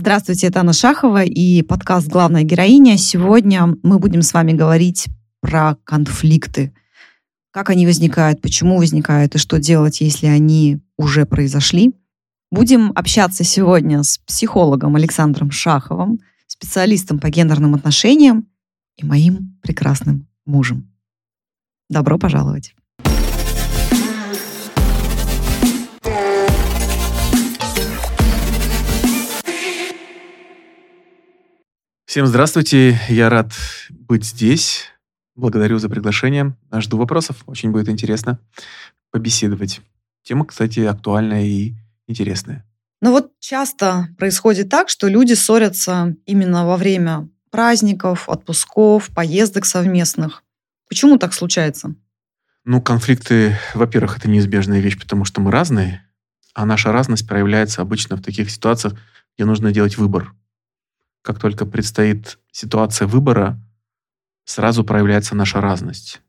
Здравствуйте, это Анна Шахова и подкаст «Главная героиня». Сегодня мы будем с вами говорить про конфликты. Как они возникают, почему возникают и что делать, если они уже произошли. Будем общаться сегодня с психологом Александром Шаховым, специалистом по гендерным отношениям и моим прекрасным мужем. Добро пожаловать! Всем здравствуйте, я рад быть здесь. Благодарю за приглашение. Жду вопросов, очень будет интересно побеседовать. Тема, кстати, актуальная и интересная. Ну вот часто происходит так, что люди ссорятся именно во время праздников, отпусков, поездок совместных. Почему так случается? Ну, конфликты, во-первых, это неизбежная вещь, потому что мы разные, а наша разность проявляется обычно в таких ситуациях, где нужно делать выбор – как только предстоит ситуация выбора, сразу проявляется наша разность.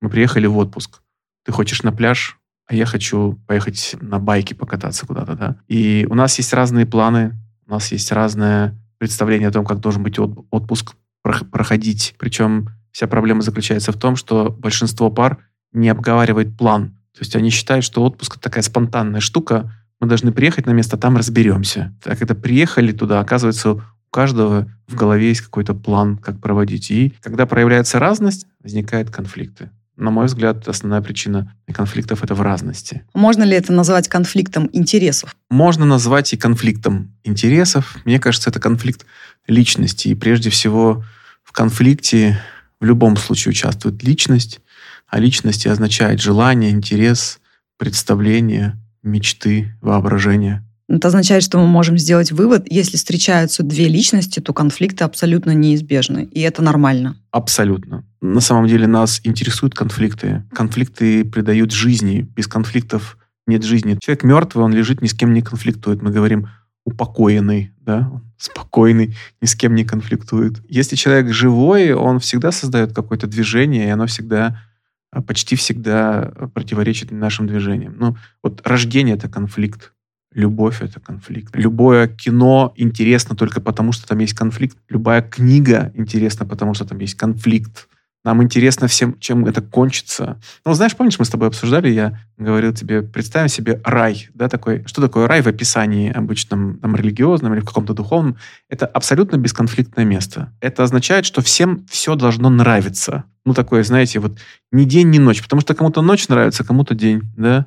Мы приехали в отпуск. Ты хочешь на пляж, а я хочу поехать на байке покататься куда-то, да? И у нас есть разные планы, у нас есть разное представление о том, как должен быть отпуск проходить. Причем вся проблема заключается в том, что большинство пар не обговаривает план. То есть они считают, что отпуск – такая спонтанная штука, мы должны приехать на место, там разберемся. Так когда приехали туда, оказывается, у каждого в голове есть какой-то план, как проводить. И когда проявляется разность, возникают конфликты. На мой взгляд, основная причина конфликтов – это в разности. Можно ли это назвать конфликтом интересов? Можно назвать и конфликтом интересов. Мне кажется, это конфликт личности. И прежде всего в конфликте в любом случае участвует личность, а личность означает желание, интерес, представление, мечты, воображение – это означает, что мы можем сделать вывод, если встречаются две личности, то конфликты абсолютно неизбежны, и это нормально. Абсолютно. На самом деле нас интересуют конфликты. Конфликты придают жизни. Без конфликтов нет жизни. Человек мертвый, он лежит, ни с кем не конфликтует. Мы говорим упокоенный, да, спокойный, ни с кем не конфликтует. Если человек живой, он всегда создает какое-то движение, и оно всегда почти всегда противоречит нашим движениям. Ну, вот рождение — это конфликт. Любовь — это конфликт. Любое кино интересно только потому, что там есть конфликт. Любая книга интересна, потому что там есть конфликт. Нам интересно всем, чем это кончится. Ну, знаешь, помнишь, мы с тобой обсуждали, я говорил тебе, представим себе рай, да, такой, что такое рай в описании обычном, там, религиозном или в каком-то духовном? Это абсолютно бесконфликтное место. Это означает, что всем все должно нравиться. Ну, такое, знаете, вот ни день, ни ночь, потому что кому-то ночь нравится, кому-то день, да,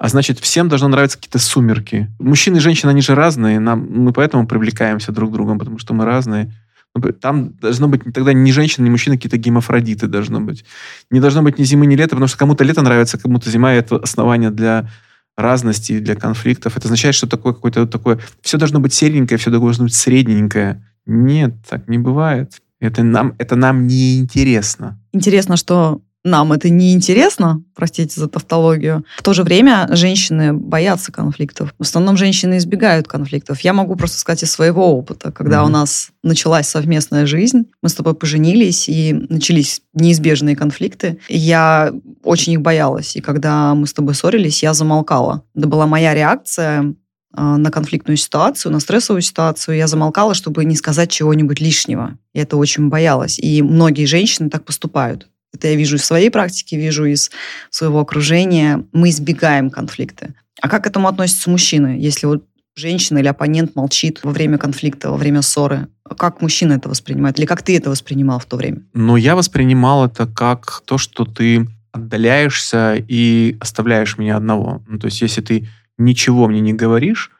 а значит, всем должно нравиться какие-то сумерки. Мужчины и женщины, они же разные. Нам, мы поэтому привлекаемся друг к другу, потому что мы разные. Ну, там должно быть тогда ни женщины, ни мужчины, какие-то гемофродиты должно быть. Не должно быть ни зимы, ни лета, потому что кому-то лето нравится, кому-то зима. Это основание для разности, для конфликтов. Это означает, что такое какое-то такое... Все должно быть серенькое, все должно быть средненькое. Нет, так не бывает. Это нам, это нам не интересно. Интересно, что нам это не интересно, простите за тавтологию. В то же время женщины боятся конфликтов. В основном женщины избегают конфликтов. Я могу просто сказать из своего опыта, когда mm-hmm. у нас началась совместная жизнь, мы с тобой поженились и начались неизбежные конфликты. Я очень их боялась, и когда мы с тобой ссорились, я замолкала. Это была моя реакция а, на конфликтную ситуацию, на стрессовую ситуацию, я замолкала, чтобы не сказать чего-нибудь лишнего. Я это очень боялась. И многие женщины так поступают. Это я вижу из своей практики, вижу из своего окружения. Мы избегаем конфликты. А как к этому относятся мужчины? Если вот женщина или оппонент молчит во время конфликта, во время ссоры, как мужчина это воспринимает? Или как ты это воспринимал в то время? Ну, я воспринимал это как то, что ты отдаляешься и оставляешь меня одного. Ну, то есть, если ты ничего мне не говоришь,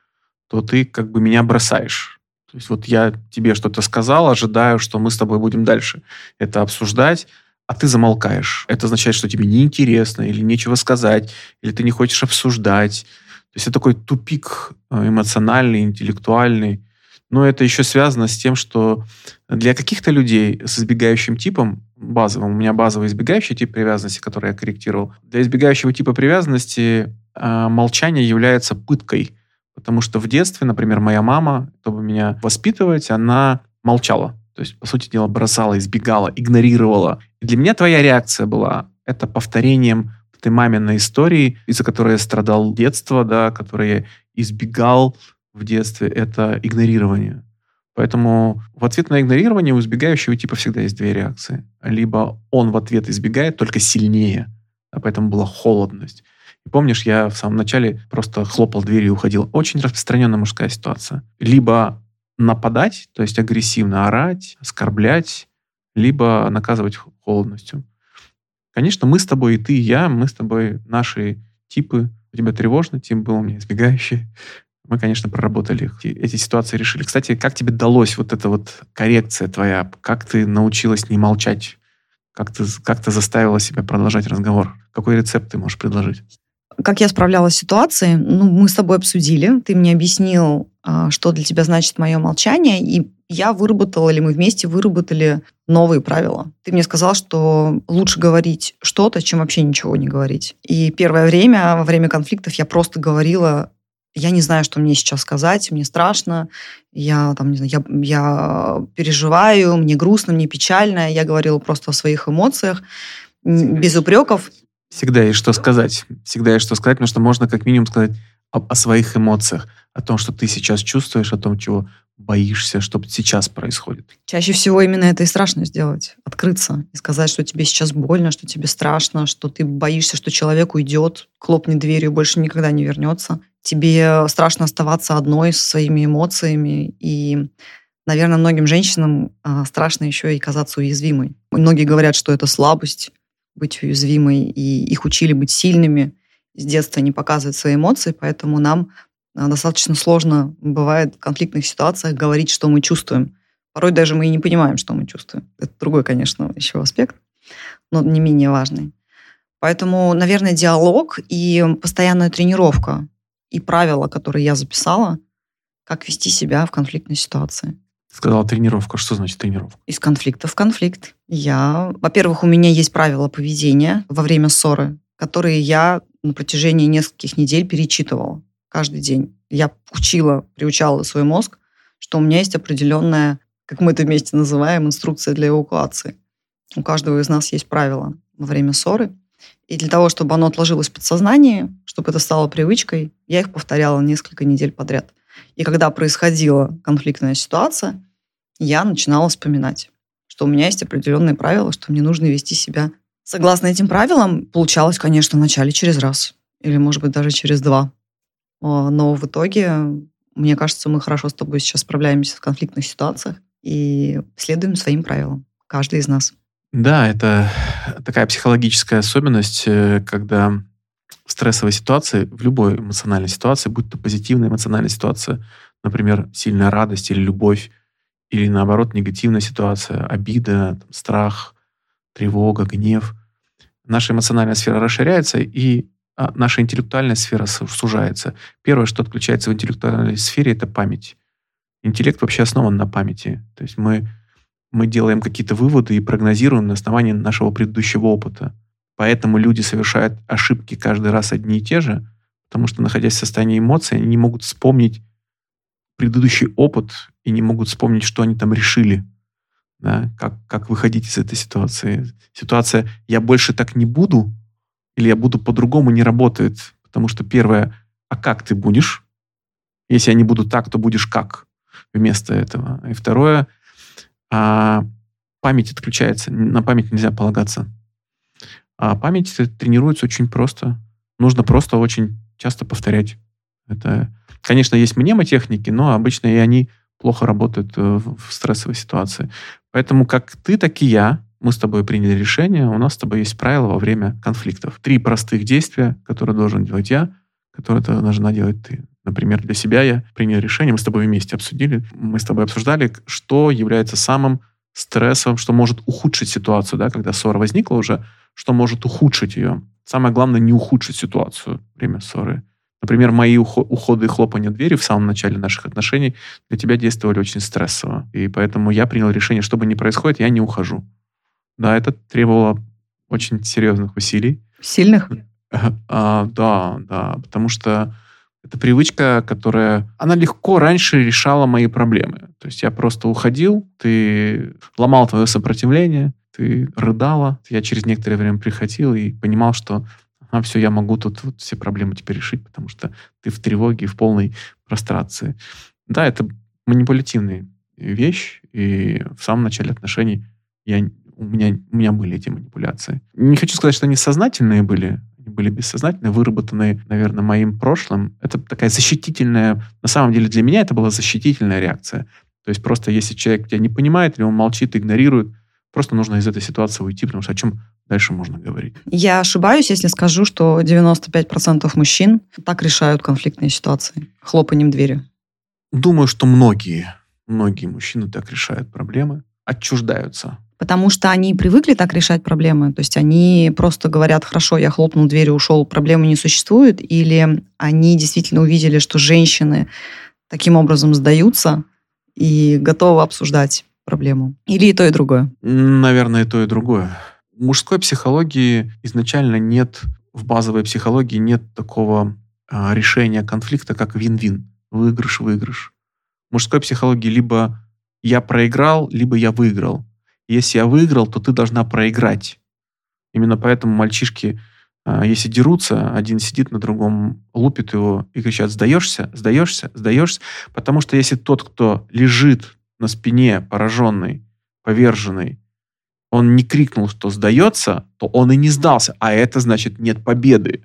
то ты как бы меня бросаешь. То есть вот я тебе что-то сказал, ожидаю, что мы с тобой будем дальше это обсуждать, а ты замолкаешь. Это означает, что тебе неинтересно или нечего сказать, или ты не хочешь обсуждать. То есть это такой тупик э, эмоциональный, интеллектуальный. Но это еще связано с тем, что для каких-то людей с избегающим типом, базовым, у меня базовый избегающий тип привязанности, который я корректировал, для избегающего типа привязанности э, молчание является пыткой. Потому что в детстве, например, моя мама, чтобы меня воспитывать, она молчала. То есть, по сути дела, бросала, избегала, игнорировала. И для меня твоя реакция была это повторением этой маминой истории, из-за которой я страдал детство, да, которой я избегал в детстве, это игнорирование. Поэтому в ответ на игнорирование у избегающего типа всегда есть две реакции. Либо он в ответ избегает, только сильнее, а поэтому была холодность. И помнишь, я в самом начале просто хлопал дверью и уходил. Очень распространенная мужская ситуация. Либо нападать, то есть агрессивно орать, оскорблять, либо наказывать холодностью. Конечно, мы с тобой, и ты, и я, мы с тобой, наши типы, у тебя тревожный тип был, у меня избегающий. Мы, конечно, проработали их. Эти ситуации решили. Кстати, как тебе далось вот эта вот коррекция твоя? Как ты научилась не молчать? Как ты, как ты заставила себя продолжать разговор? Какой рецепт ты можешь предложить? Как я справлялась с ситуацией? Ну, мы с тобой обсудили. Ты мне объяснил, а, что для тебя значит мое молчание, и я выработала, или мы вместе выработали новые правила. Ты мне сказал, что лучше говорить что-то, чем вообще ничего не говорить. И первое время, во время конфликтов, я просто говорила я не знаю, что мне сейчас сказать, мне страшно, я там, не знаю, я, я переживаю, мне грустно, мне печально. Я говорила просто о своих эмоциях, без упреков. Всегда есть что сказать. Всегда есть что сказать, потому что можно как минимум сказать о, о своих эмоциях, о том, что ты сейчас чувствуешь, о том, чего боишься, что сейчас происходит? Чаще всего именно это и страшно сделать. Открыться и сказать, что тебе сейчас больно, что тебе страшно, что ты боишься, что человек уйдет, хлопнет дверью, больше никогда не вернется. Тебе страшно оставаться одной со своими эмоциями. И, наверное, многим женщинам а, страшно еще и казаться уязвимой. Многие говорят, что это слабость быть уязвимой, и их учили быть сильными, с детства не показывать свои эмоции, поэтому нам а, достаточно сложно бывает в конфликтных ситуациях говорить, что мы чувствуем. Порой даже мы и не понимаем, что мы чувствуем. Это другой, конечно, еще аспект, но не менее важный. Поэтому, наверное, диалог и постоянная тренировка и правила, которые я записала, как вести себя в конфликтной ситуации. Сказала тренировка. Что значит тренировка? Из конфликта в конфликт. Я, во-первых, у меня есть правила поведения во время ссоры, которые я на протяжении нескольких недель перечитывала каждый день. Я учила, приучала свой мозг, что у меня есть определенная, как мы это вместе называем, инструкция для эвакуации. У каждого из нас есть правила во время ссоры. И для того, чтобы оно отложилось в подсознании, чтобы это стало привычкой, я их повторяла несколько недель подряд. И когда происходила конфликтная ситуация, я начинала вспоминать, что у меня есть определенные правила, что мне нужно вести себя согласно этим правилам. Получалось, конечно, вначале через раз. Или, может быть, даже через два. А, но в итоге, мне кажется, мы хорошо с тобой сейчас справляемся в конфликтных ситуациях и следуем своим правилам. Каждый из нас. Да, это такая психологическая особенность, э, когда в стрессовой ситуации, в любой эмоциональной ситуации, будь то позитивная эмоциональная ситуация, например, сильная радость или любовь, или наоборот негативная ситуация, обида, там, страх, тревога, гнев, наша эмоциональная сфера расширяется, и а, наша интеллектуальная сфера сужается. Первое, что отключается в интеллектуальной сфере, это память. Интеллект вообще основан на памяти. То есть мы, мы делаем какие-то выводы и прогнозируем на основании нашего предыдущего опыта. Поэтому люди совершают ошибки каждый раз одни и те же, потому что, находясь в состоянии эмоций, они не могут вспомнить предыдущий опыт и не могут вспомнить, что они там решили. Да? Как, как выходить из этой ситуации. Ситуация «я больше так не буду» или я буду по-другому не работает. Потому что первое, а как ты будешь? Если я не буду так, то будешь как вместо этого. И второе, а, память отключается. На память нельзя полагаться. А память тренируется очень просто. Нужно просто очень часто повторять. Это, конечно, есть мнемотехники, но обычно и они плохо работают э, в стрессовой ситуации. Поэтому как ты, так и я мы с тобой приняли решение, у нас с тобой есть правила во время конфликтов. Три простых действия, которые должен делать я, которые ты должна делать ты. Например, для себя я принял решение, мы с тобой вместе обсудили, мы с тобой обсуждали, что является самым стрессовым, что может ухудшить ситуацию, да, когда ссора возникла уже, что может ухудшить ее. Самое главное, не ухудшить ситуацию во время ссоры. Например, мои уходы и хлопания двери в самом начале наших отношений для тебя действовали очень стрессово. И поэтому я принял решение, что бы ни происходит, я не ухожу. Да, это требовало очень серьезных усилий. Сильных? А, да, да, потому что это привычка, которая... Она легко раньше решала мои проблемы. То есть я просто уходил, ты ломал твое сопротивление, ты рыдала. Я через некоторое время приходил и понимал, что а, все, я могу тут вот все проблемы теперь решить, потому что ты в тревоге, в полной прострации. Да, это манипулятивный вещь, и в самом начале отношений я, у, меня, у меня были эти манипуляции. Не хочу сказать, что они сознательные были, были бессознательные, выработанные, наверное, моим прошлым. Это такая защитительная, на самом деле для меня это была защитительная реакция. То есть просто если человек тебя не понимает, или он молчит, игнорирует, просто нужно из этой ситуации уйти, потому что о чем дальше можно говорить. Я ошибаюсь, если скажу, что 95% мужчин так решают конфликтные ситуации, хлопанием двери. Думаю, что многие, многие мужчины так решают проблемы, отчуждаются. Потому что они привыкли так решать проблемы. То есть они просто говорят, хорошо, я хлопнул дверь и ушел, проблемы не существует. Или они действительно увидели, что женщины таким образом сдаются и готовы обсуждать проблему. Или и то, и другое. Наверное, и то, и другое. В мужской психологии изначально нет, в базовой психологии нет такого а, решения конфликта, как вин-вин. Выигрыш-выигрыш. В мужской психологии либо я проиграл, либо я выиграл. Если я выиграл, то ты должна проиграть. Именно поэтому мальчишки, а, если дерутся, один сидит на другом, лупит его и кричат «сдаешься, сдаешься, сдаешься». Потому что если тот, кто лежит на спине пораженный, поверженный, он не крикнул, что сдается, то он и не сдался. А это значит нет победы.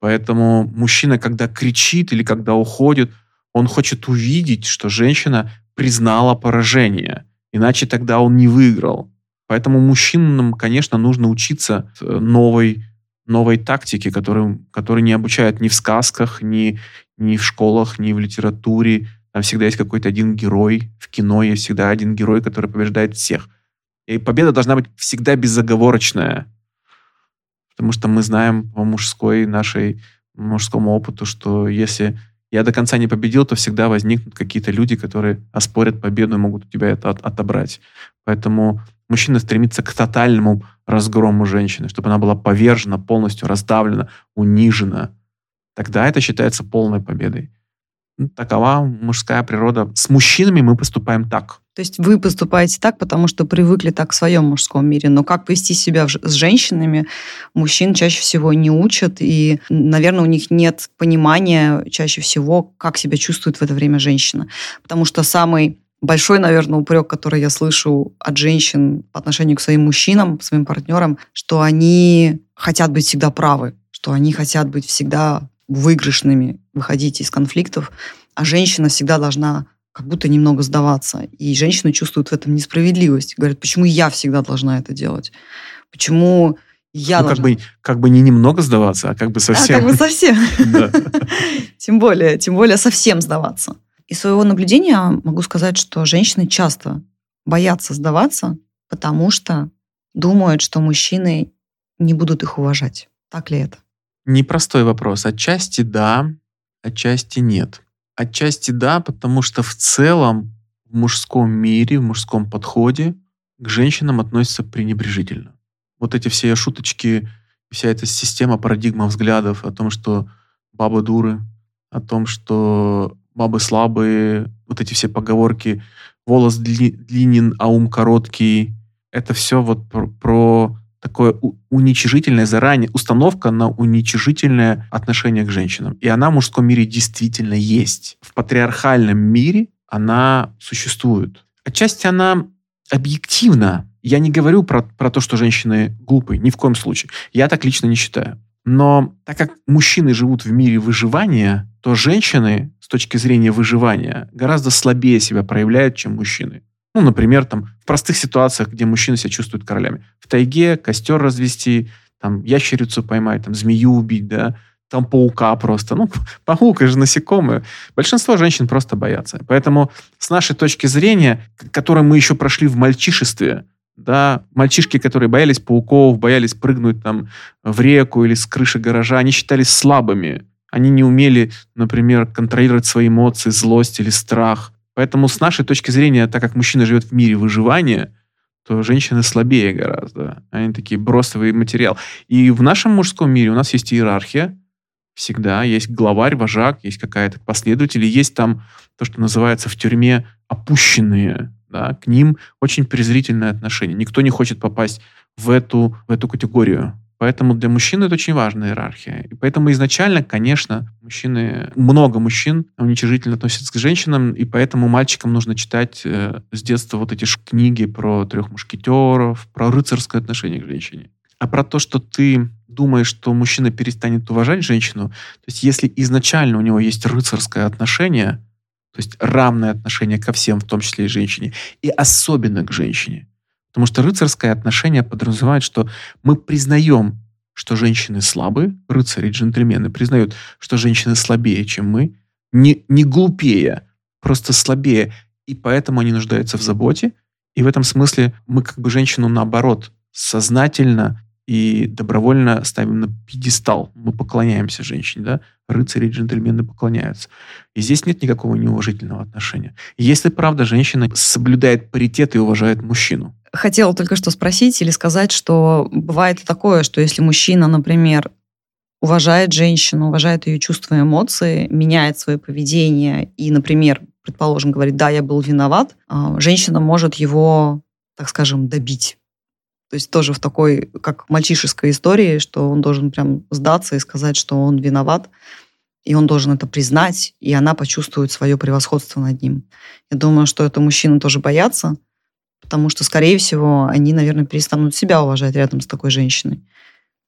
Поэтому мужчина, когда кричит или когда уходит, он хочет увидеть, что женщина признала поражение. Иначе тогда он не выиграл. Поэтому мужчинам, конечно, нужно учиться э, новой, новой тактике, которую, которую не обучают ни в сказках, ни, ни в школах, ни в литературе. Там всегда есть какой-то один герой. В кино есть всегда один герой, который побеждает всех. И победа должна быть всегда безоговорочная. Потому что мы знаем по мужской нашей мужскому опыту, что если я до конца не победил, то всегда возникнут какие-то люди, которые оспорят победу и могут у тебя это от, отобрать. Поэтому мужчина стремится к тотальному разгрому женщины, чтобы она была повержена, полностью раздавлена, унижена. Тогда это считается полной победой. Ну, такова мужская природа. С мужчинами мы поступаем так. То есть вы поступаете так, потому что привыкли так в своем мужском мире. Но как вести себя с женщинами, мужчин чаще всего не учат. И, наверное, у них нет понимания чаще всего, как себя чувствует в это время женщина. Потому что самый большой, наверное, упрек, который я слышу от женщин по отношению к своим мужчинам, своим партнерам, что они хотят быть всегда правы, что они хотят быть всегда выигрышными, выходить из конфликтов, а женщина всегда должна как будто немного сдаваться. И женщины чувствуют в этом несправедливость. Говорят, почему я всегда должна это делать? Почему я ну, должна... как, бы, как бы не немного сдаваться, а как бы совсем. А, как бы совсем. Тем более, тем более совсем сдаваться. Из своего наблюдения могу сказать, что женщины часто боятся сдаваться, потому что думают, что мужчины не будут их уважать. Так ли это? Непростой вопрос. Отчасти да, отчасти нет. Отчасти да, потому что в целом в мужском мире, в мужском подходе к женщинам относятся пренебрежительно. Вот эти все шуточки, вся эта система, парадигма взглядов о том, что бабы дуры, о том, что бабы слабые, вот эти все поговорки «волос длинен, а ум короткий», это все вот про, про такое уничижительное заранее, установка на уничижительное отношение к женщинам. И она в мужском мире действительно есть. В патриархальном мире она существует. Отчасти она объективна. Я не говорю про, про то, что женщины глупые, ни в коем случае. Я так лично не считаю. Но так как мужчины живут в мире выживания, то женщины с точки зрения выживания гораздо слабее себя проявляют, чем мужчины. Ну, например, там, в простых ситуациях, где мужчины себя чувствуют королями. В тайге костер развести, там, ящерицу поймать, там, змею убить, да, там паука просто. Ну, паук, же насекомые. Большинство женщин просто боятся. Поэтому с нашей точки зрения, которую мы еще прошли в мальчишестве, да, мальчишки, которые боялись пауков, боялись прыгнуть там в реку или с крыши гаража, они считались слабыми. Они не умели, например, контролировать свои эмоции, злость или страх. Поэтому с нашей точки зрения, так как мужчина живет в мире выживания, то женщины слабее гораздо. Они такие бросовый материал. И в нашем мужском мире у нас есть иерархия. Всегда есть главарь, вожак, есть какая-то последователь. И есть там то, что называется в тюрьме опущенные. Да, к ним очень презрительное отношение. Никто не хочет попасть в эту, в эту категорию. Поэтому для мужчин это очень важная иерархия. И поэтому изначально, конечно, мужчины, много мужчин уничижительно относятся к женщинам, и поэтому мальчикам нужно читать э, с детства вот эти книги про трех мушкетеров, про рыцарское отношение к женщине. А про то, что ты думаешь, что мужчина перестанет уважать женщину, то есть если изначально у него есть рыцарское отношение, то есть равное отношение ко всем, в том числе и женщине, и особенно к женщине, Потому что рыцарское отношение подразумевает, что мы признаем, что женщины слабые, рыцари, джентльмены признают, что женщины слабее, чем мы, не, не глупее, просто слабее, и поэтому они нуждаются в заботе. И в этом смысле мы как бы женщину наоборот сознательно и добровольно ставим на пьедестал. Мы поклоняемся женщине, да? Рыцари и джентльмены поклоняются. И здесь нет никакого неуважительного отношения. Если, правда, женщина соблюдает паритет и уважает мужчину. Хотела только что спросить или сказать, что бывает такое, что если мужчина, например, уважает женщину, уважает ее чувства и эмоции, меняет свое поведение и, например, предположим, говорит, да, я был виноват, а, женщина может его, так скажем, добить то есть тоже в такой, как мальчишеской истории, что он должен прям сдаться и сказать, что он виноват, и он должен это признать, и она почувствует свое превосходство над ним. Я думаю, что это мужчины тоже боятся, потому что, скорее всего, они, наверное, перестанут себя уважать рядом с такой женщиной.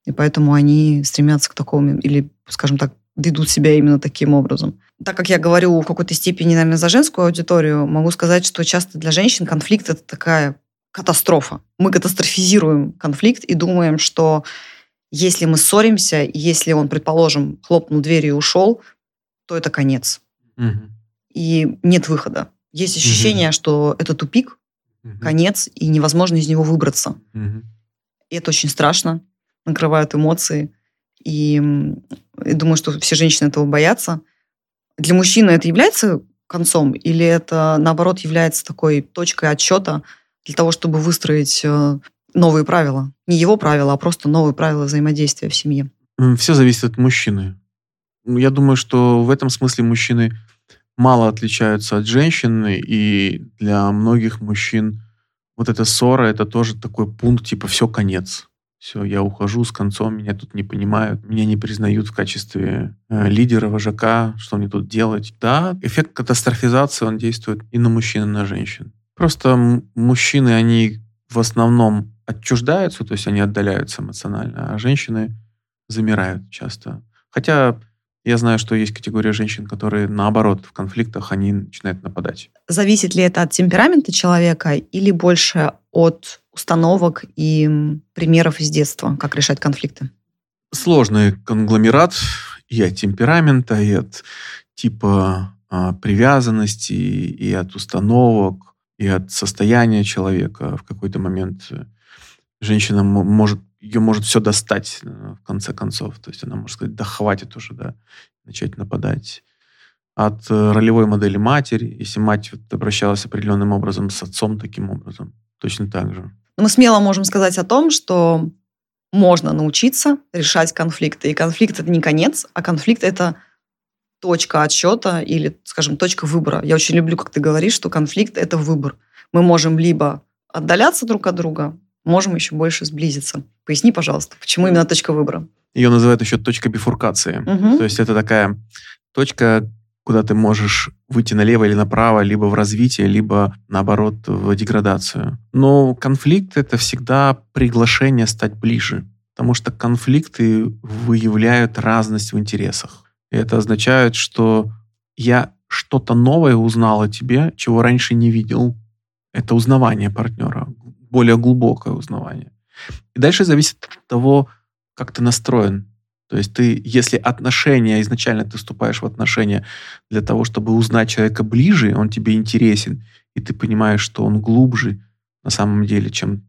И поэтому они стремятся к такому, или, скажем так, ведут себя именно таким образом. Так как я говорю в какой-то степени, наверное, за женскую аудиторию, могу сказать, что часто для женщин конфликт – это такая катастрофа. Мы катастрофизируем конфликт и думаем, что если мы ссоримся, если он, предположим, хлопнул дверью и ушел, то это конец. Угу. И нет выхода. Есть ощущение, угу. что это тупик, угу. конец, и невозможно из него выбраться. Угу. И это очень страшно, накрывают эмоции. И, и думаю, что все женщины этого боятся. Для мужчины это является концом, или это, наоборот, является такой точкой отсчета – для того, чтобы выстроить э, новые правила. Не его правила, а просто новые правила взаимодействия в семье. Все зависит от мужчины. Я думаю, что в этом смысле мужчины мало отличаются от женщин, и для многих мужчин вот эта ссора, это тоже такой пункт, типа, все, конец. Все, я ухожу с концом, меня тут не понимают, меня не признают в качестве э, лидера, вожака, что мне тут делать. Да, эффект катастрофизации, он действует и на мужчин, и на женщин. Просто мужчины, они в основном отчуждаются, то есть они отдаляются эмоционально, а женщины замирают часто. Хотя я знаю, что есть категория женщин, которые, наоборот, в конфликтах они начинают нападать. Зависит ли это от темперамента человека или больше от установок и примеров из детства, как решать конфликты? Сложный конгломерат и от темперамента, и от типа а, привязанности, и от установок, и от состояния человека в какой-то момент э, женщина может, ее может все достать э, в конце концов. То есть она может сказать, да хватит уже, да, начать нападать. От э, ролевой модели матери, если мать вот обращалась определенным образом с отцом таким образом, точно так же. Мы смело можем сказать о том, что можно научиться решать конфликты. И конфликт это не конец, а конфликт это точка отсчета или, скажем, точка выбора. Я очень люблю, как ты говоришь, что конфликт – это выбор. Мы можем либо отдаляться друг от друга, можем еще больше сблизиться. Поясни, пожалуйста, почему именно точка выбора? Ее называют еще точка бифуркации. Угу. То есть это такая точка, куда ты можешь выйти налево или направо, либо в развитие, либо, наоборот, в деградацию. Но конфликт – это всегда приглашение стать ближе, потому что конфликты выявляют разность в интересах. И это означает, что я что-то новое узнал о тебе, чего раньше не видел. Это узнавание партнера, более глубокое узнавание. И дальше зависит от того, как ты настроен. То есть ты, если отношения, изначально ты вступаешь в отношения для того, чтобы узнать человека ближе, он тебе интересен, и ты понимаешь, что он глубже на самом деле, чем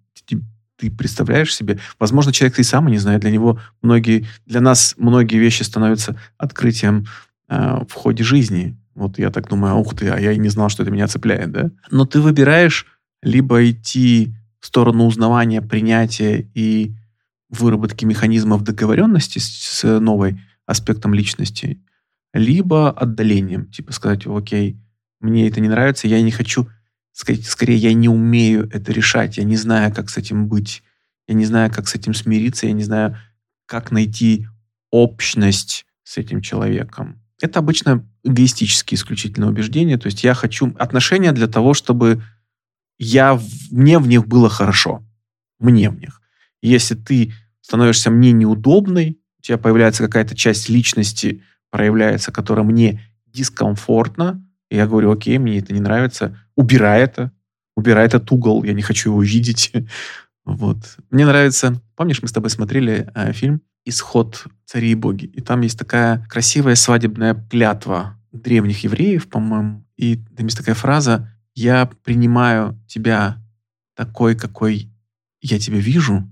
ты представляешь себе. Возможно, человек и сам не знает. Для него многие, для нас многие вещи становятся открытием э, в ходе жизни. Вот я так думаю, ух ты, а я и не знал, что это меня цепляет, да? Но ты выбираешь либо идти сторону узнавания, принятия и выработки механизмов договоренности с, с новой аспектом личности, либо отдалением, типа сказать, окей, мне это не нравится, я не хочу сказать, скорее, я не умею это решать, я не знаю, как с этим быть, я не знаю, как с этим смириться, я не знаю, как найти общность с этим человеком. Это обычно эгоистические исключительно убеждения. То есть я хочу отношения для того, чтобы я, мне в них было хорошо. Мне в них. Если ты становишься мне неудобной, у тебя появляется какая-то часть личности, проявляется, которая мне дискомфортно, и я говорю, окей, мне это не нравится, убирай это, убирай этот угол, я не хочу его видеть. вот. Мне нравится, помнишь, мы с тобой смотрели э, фильм «Исход цари и боги», и там есть такая красивая свадебная клятва древних евреев, по-моему, и там есть такая фраза «Я принимаю тебя такой, какой я тебя вижу,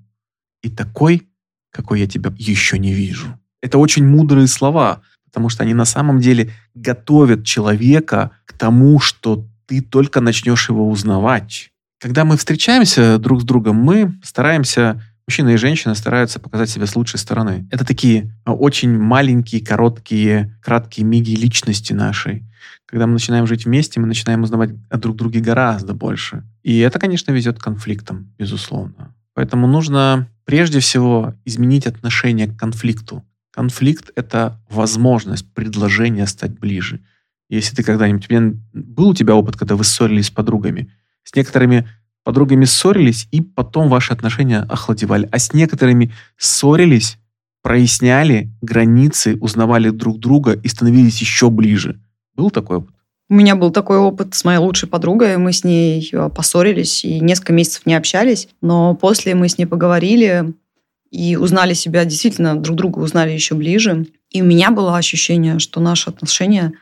и такой, какой я тебя еще не вижу». Это очень мудрые слова, потому что они на самом деле готовят человека к тому, что ты только начнешь его узнавать. Когда мы встречаемся друг с другом, мы стараемся, мужчина и женщина стараются показать себя с лучшей стороны. Это такие а, очень маленькие, короткие, краткие миги личности нашей. Когда мы начинаем жить вместе, мы начинаем узнавать о друг друге гораздо больше. И это, конечно, везет к конфликтам, безусловно. Поэтому нужно прежде всего изменить отношение к конфликту. Конфликт — это возможность, предложение стать ближе. Если ты когда-нибудь... Был у тебя опыт, когда вы ссорились с подругами? С некоторыми подругами ссорились, и потом ваши отношения охладевали. А с некоторыми ссорились, проясняли границы, узнавали друг друга и становились еще ближе. Был такой опыт? У меня был такой опыт с моей лучшей подругой. Мы с ней э, поссорились и несколько месяцев не общались. Но после мы с ней поговорили, и узнали себя, действительно друг друга узнали еще ближе. И у меня было ощущение, что наши отношения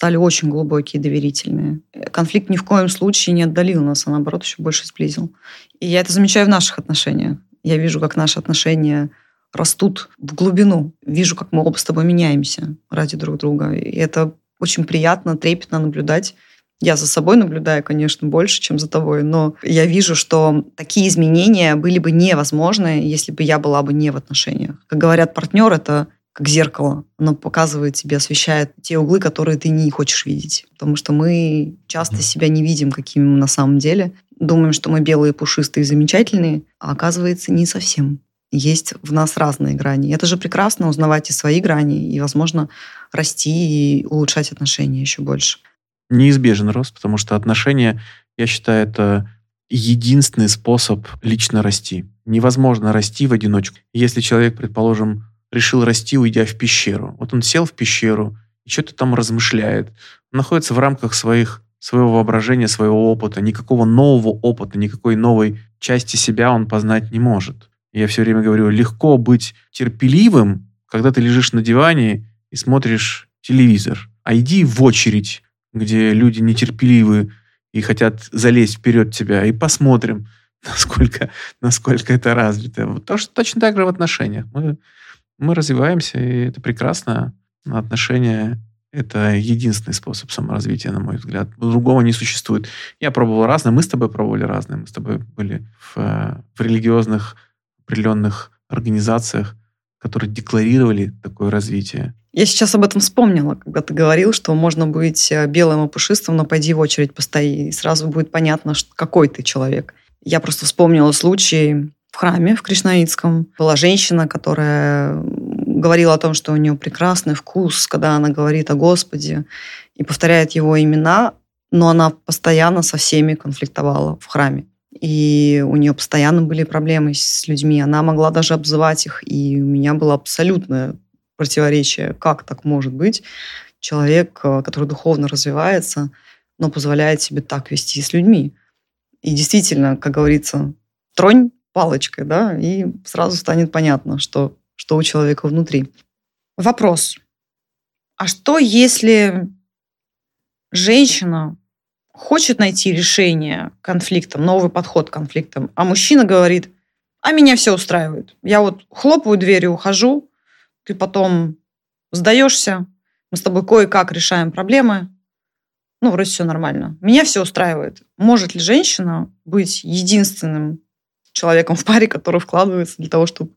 стали очень глубокие и доверительные. Конфликт ни в коем случае не отдалил нас, а наоборот еще больше сблизил. И я это замечаю в наших отношениях. Я вижу, как наши отношения растут в глубину. Вижу, как мы оба с тобой меняемся ради друг друга. И это очень приятно, трепетно наблюдать я за собой наблюдаю, конечно, больше, чем за тобой, но я вижу, что такие изменения были бы невозможны, если бы я была бы не в отношениях. Как говорят, партнер — это как зеркало. Оно показывает тебе, освещает те углы, которые ты не хочешь видеть. Потому что мы часто себя не видим, какими мы на самом деле. Думаем, что мы белые, пушистые, замечательные, а оказывается, не совсем. Есть в нас разные грани. Это же прекрасно узнавать и свои грани, и, возможно, расти и улучшать отношения еще больше неизбежен рост, потому что отношения, я считаю, это единственный способ лично расти. Невозможно расти в одиночку. Если человек, предположим, решил расти, уйдя в пещеру. Вот он сел в пещеру и что-то там размышляет. Он находится в рамках своих, своего воображения, своего опыта. Никакого нового опыта, никакой новой части себя он познать не может. Я все время говорю, легко быть терпеливым, когда ты лежишь на диване и смотришь телевизор. А иди в очередь где люди нетерпеливы и хотят залезть вперед тебя, и посмотрим, насколько, насколько это развито. Вот то, что точно так же в отношениях. Мы, мы развиваемся, и это прекрасно. Отношения – это единственный способ саморазвития, на мой взгляд. Другого не существует. Я пробовал разное, мы с тобой пробовали разное. Мы с тобой были в, в религиозных определенных организациях, которые декларировали такое развитие. Я сейчас об этом вспомнила, когда ты говорил, что можно быть э, белым и пушистым, но пойди в очередь постои, и сразу будет понятно, какой ты человек. Я просто вспомнила случай храме в Кришнаитском. Была женщина, которая говорила о том, что у нее прекрасный вкус, когда она говорит о Господе и повторяет его имена, но она постоянно со всеми конфликтовала в храме. И у нее постоянно были проблемы с людьми. Она могла даже обзывать их. И у меня было абсолютное противоречие. Как так может быть? Человек, э, который духовно развивается, но позволяет себе так вести с людьми. И действительно, как говорится, тронь палочкой, да, и сразу станет понятно, что, что у человека внутри. Вопрос. А что, если женщина хочет найти решение конфликтам, новый подход к конфликтам, а мужчина говорит, а меня все устраивает. Я вот хлопаю дверью, ухожу, ты потом сдаешься, мы с тобой кое-как решаем проблемы, ну, вроде все нормально. Меня все устраивает. Может ли женщина быть единственным человеком в паре, который вкладывается для того, чтобы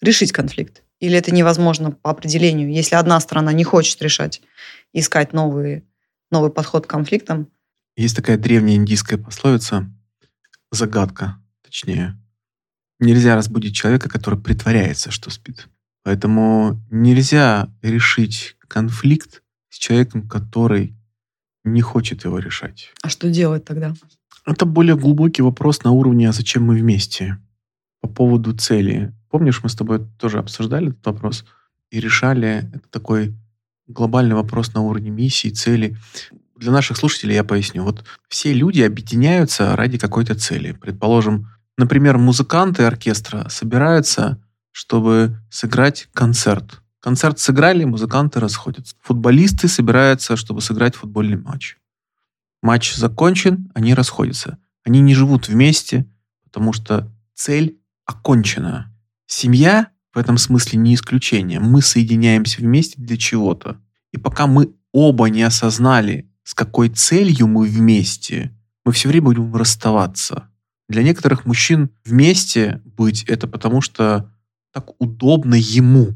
решить конфликт? Или это невозможно по определению? Если одна сторона не хочет решать, искать новые, новый подход к конфликтам, есть такая древняя индийская пословица, загадка, точнее. Нельзя разбудить человека, который притворяется, что спит. Поэтому нельзя решить конфликт с человеком, который не хочет его решать. А что делать тогда? Это более глубокий вопрос на уровне «а зачем мы вместе?» по поводу цели. Помнишь, мы с тобой тоже обсуждали этот вопрос и решали это такой глобальный вопрос на уровне миссии, цели. Для наших слушателей я поясню. Вот все люди объединяются ради какой-то цели. Предположим, например, музыканты оркестра собираются, чтобы сыграть концерт. Концерт сыграли, музыканты расходятся. Футболисты собираются, чтобы сыграть футбольный матч. Матч закончен, они расходятся. Они не живут вместе, потому что цель окончена. Семья в этом смысле не исключение. Мы соединяемся вместе для чего-то. И пока мы оба не осознали, с какой целью мы вместе, мы все время будем расставаться. Для некоторых мужчин вместе быть это потому, что так удобно ему.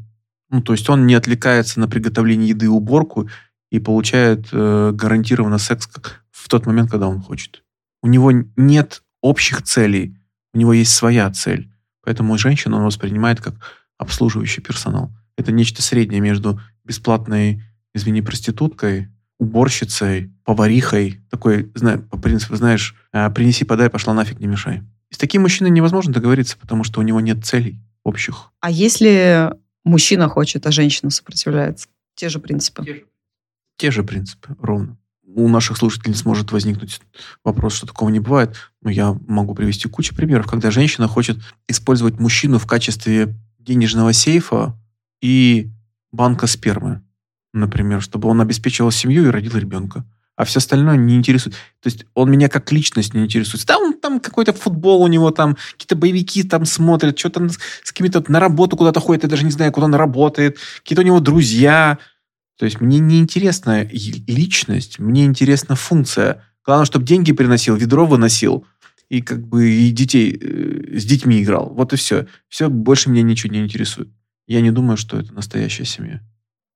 Ну, то есть он не отвлекается на приготовление еды и уборку и получает э, гарантированно секс как в тот момент, когда он хочет. У него нет общих целей, у него есть своя цель. Поэтому женщину он воспринимает как обслуживающий персонал. Это нечто среднее между бесплатной, извини, проституткой, уборщицей, поварихой. Такой, по принципу, знаешь, «А, принеси, подай, пошла нафиг, не мешай. И с таким мужчиной невозможно договориться, потому что у него нет целей общих. А если мужчина хочет, а женщина сопротивляется? Те же принципы? Те же, Те же принципы, ровно. У наших слушателей сможет возникнуть вопрос, что такого не бывает. Но я могу привести кучу примеров, когда женщина хочет использовать мужчину в качестве денежного сейфа и банка спермы, например, чтобы он обеспечивал семью и родил ребенка. А все остальное не интересует. То есть он меня как личность не интересует. Там, там какой-то футбол у него, там какие-то боевики там смотрят, что-то с какими-то на работу куда-то ходит, я даже не знаю, куда он работает, какие-то у него друзья. То есть мне не интересна личность, мне интересна функция. Главное, чтобы деньги приносил, ведро выносил, и как бы и детей э, с детьми играл. Вот и все. Все, больше меня ничего не интересует. Я не думаю, что это настоящая семья.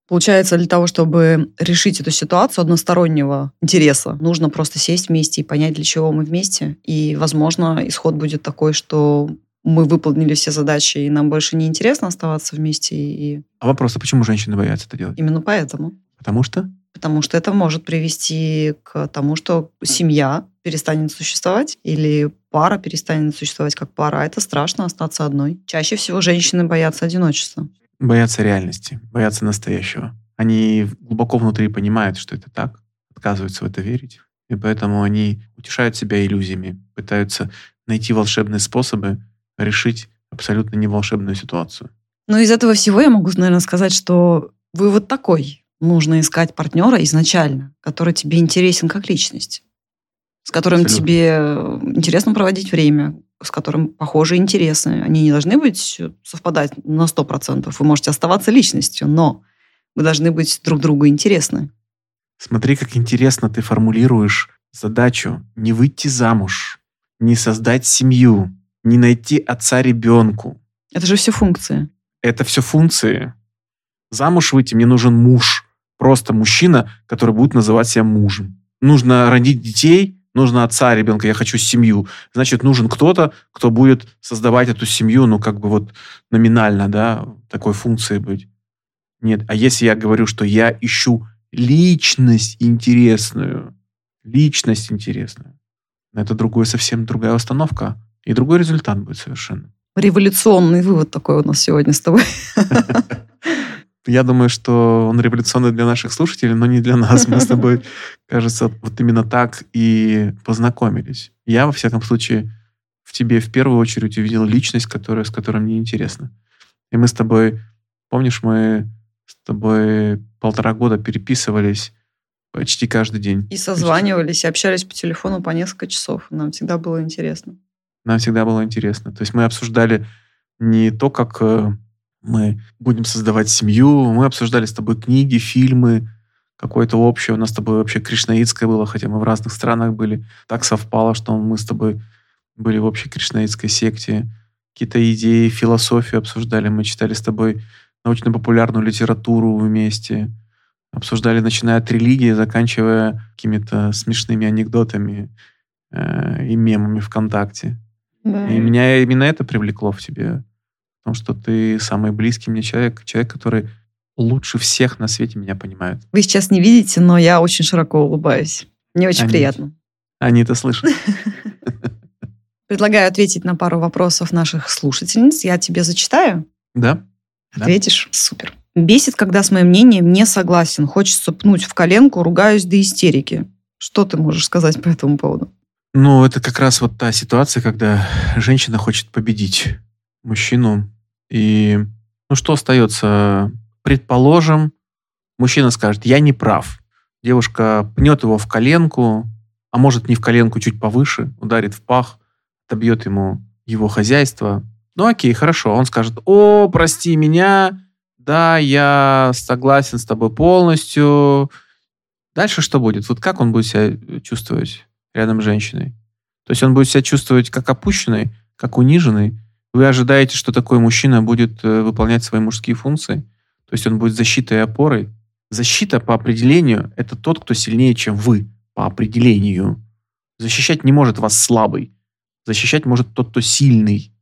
Получается, для того, чтобы решить эту ситуацию одностороннего интереса, нужно просто сесть вместе и понять, для чего мы вместе. И, возможно, исход будет такой, что мы выполнили все задачи, и нам больше не интересно оставаться вместе. И... А вопрос, а почему женщины боятся это делать? Именно поэтому. Потому что? Потому что это может привести к тому, что семья перестанет существовать или пара перестанет существовать как пара. Это страшно остаться одной. Чаще всего женщины боятся одиночества. Боятся реальности, боятся настоящего. Они глубоко внутри понимают, что это так, отказываются в это верить. И поэтому они утешают себя иллюзиями, пытаются найти волшебные способы решить абсолютно не волшебную ситуацию. Но из этого всего я могу, наверное, сказать, что вы вот такой нужно искать партнера изначально, который тебе интересен как личность, с которым Абсолютно. тебе э, интересно проводить время, с которым похожи интересы. Они не должны быть совпадать на 100%. Вы можете оставаться личностью, но вы должны быть друг другу интересны. Смотри, как интересно ты формулируешь задачу не выйти замуж, не создать семью, не найти отца ребенку. Это же все функции. Это все функции. Замуж выйти мне нужен муж. Просто мужчина, который будет называть себя мужем. Нужно родить детей, нужно отца ребенка, я хочу семью. Значит, нужен кто-то, кто будет создавать эту семью, ну, как бы вот номинально, да, такой функции быть. Нет, а если я говорю, что я ищу личность интересную, личность интересную, это другое, совсем другая установка, и другой результат будет совершенно. Революционный вывод такой у нас сегодня с тобой. Я думаю, что он революционный для наших слушателей, но не для нас. Мы с тобой, кажется, вот именно так и познакомились. Я, во всяком случае, в тебе в первую очередь увидел личность, которая, с которой мне интересно. И мы с тобой, помнишь, мы с тобой полтора года переписывались почти каждый день. И созванивались, и общались по телефону по несколько часов. Нам всегда было интересно. Нам всегда было интересно. То есть мы обсуждали не то, как э, мы будем создавать семью, мы обсуждали с тобой книги, фильмы, какое-то общее. У нас с тобой вообще кришнаитское было, хотя мы в разных странах были. Так совпало, что мы с тобой были в общей кришнаитской секте. Какие-то идеи, философию обсуждали. Мы читали с тобой научно-популярную литературу вместе. Обсуждали, начиная от религии, заканчивая какими-то смешными анекдотами э, и мемами ВКонтакте. Да. И меня именно это привлекло в тебе потому что ты самый близкий мне человек, человек, который лучше всех на свете меня понимает. Вы сейчас не видите, но я очень широко улыбаюсь. Мне очень Они- приятно. Они это слышат. Предлагаю ответить на пару вопросов наших слушательниц. Я тебе зачитаю. Да? Да. Ответишь? Супер. Бесит, когда с моим мнением не согласен. Хочется пнуть в коленку, ругаюсь до истерики. Что ты можешь сказать по этому поводу? Ну, это как раз вот та ситуация, когда женщина хочет победить мужчину. И, ну, что остается? Предположим, мужчина скажет, я не прав. Девушка пнет его в коленку, а может не в коленку, чуть повыше, ударит в пах, отобьет ему его хозяйство. Ну, окей, хорошо. Он скажет, о, прости меня, да, я согласен с тобой полностью. Дальше что будет? Вот как он будет себя чувствовать рядом с женщиной? То есть он будет себя чувствовать как опущенный, как униженный. Вы ожидаете, что такой мужчина будет э, выполнять свои мужские функции? То есть он будет защитой и опорой? Защита по определению – это тот, кто сильнее, чем вы, по определению. Защищать не может вас слабый. Защищать может тот, кто сильный.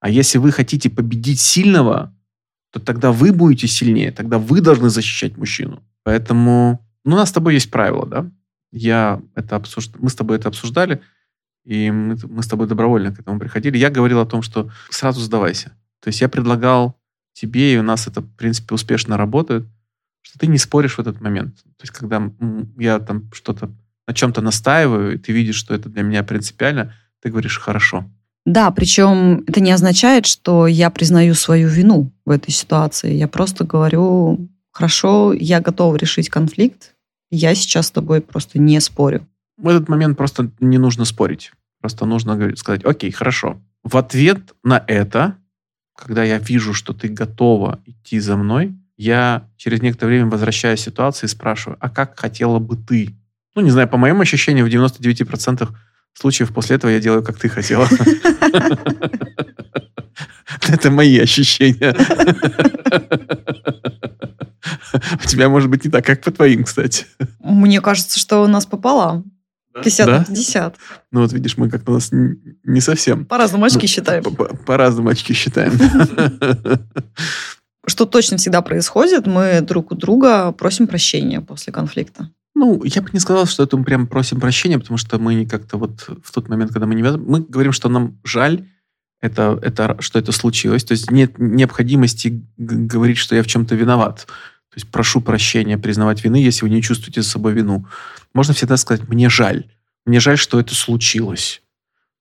А если вы хотите победить сильного, то тогда вы будете сильнее, тогда вы должны защищать мужчину. Поэтому, ну, у нас с тобой есть правило, да? Я это обсужд... Мы с тобой это обсуждали, и мы, мы с тобой добровольно к этому приходили. Я говорил о том, что сразу сдавайся. То есть я предлагал тебе, и у нас это, в принципе, успешно работает, что ты не споришь в этот момент. То есть когда я там что-то на чем-то настаиваю, и ты видишь, что это для меня принципиально, ты говоришь «хорошо». Да, причем это не означает, что я признаю свою вину в этой ситуации. Я просто говорю, хорошо, я готова решить конфликт, я сейчас с тобой просто не спорю. В этот момент просто не нужно спорить. Просто нужно сказать, окей, хорошо. В ответ на это, когда я вижу, что ты готова идти за мной, я через некоторое время возвращаюсь к ситуации и спрашиваю, а как хотела бы ты? Ну, не знаю, по моим ощущениям, в 99% случаев после этого я делаю, как ты хотела. Это мои ощущения. У тебя может быть не так, как по твоим, кстати. Мне кажется, что у нас пополам. 50 Да? на 50. Ну вот видишь, мы как-то у нас не совсем. По-разному очки Ну, считаем. по- по- По-разному очки считаем. Что точно всегда происходит, мы друг у друга просим прощения после конфликта. Ну, я бы не сказал, что это мы прям просим прощения, потому что мы не как-то вот в тот момент, когда мы не мы говорим, что нам жаль, это, это, что это случилось. То есть нет необходимости говорить, что я в чем-то виноват. То есть прошу прощения, признавать вины, если вы не чувствуете за собой вину. Можно всегда сказать, мне жаль. Мне жаль, что это случилось.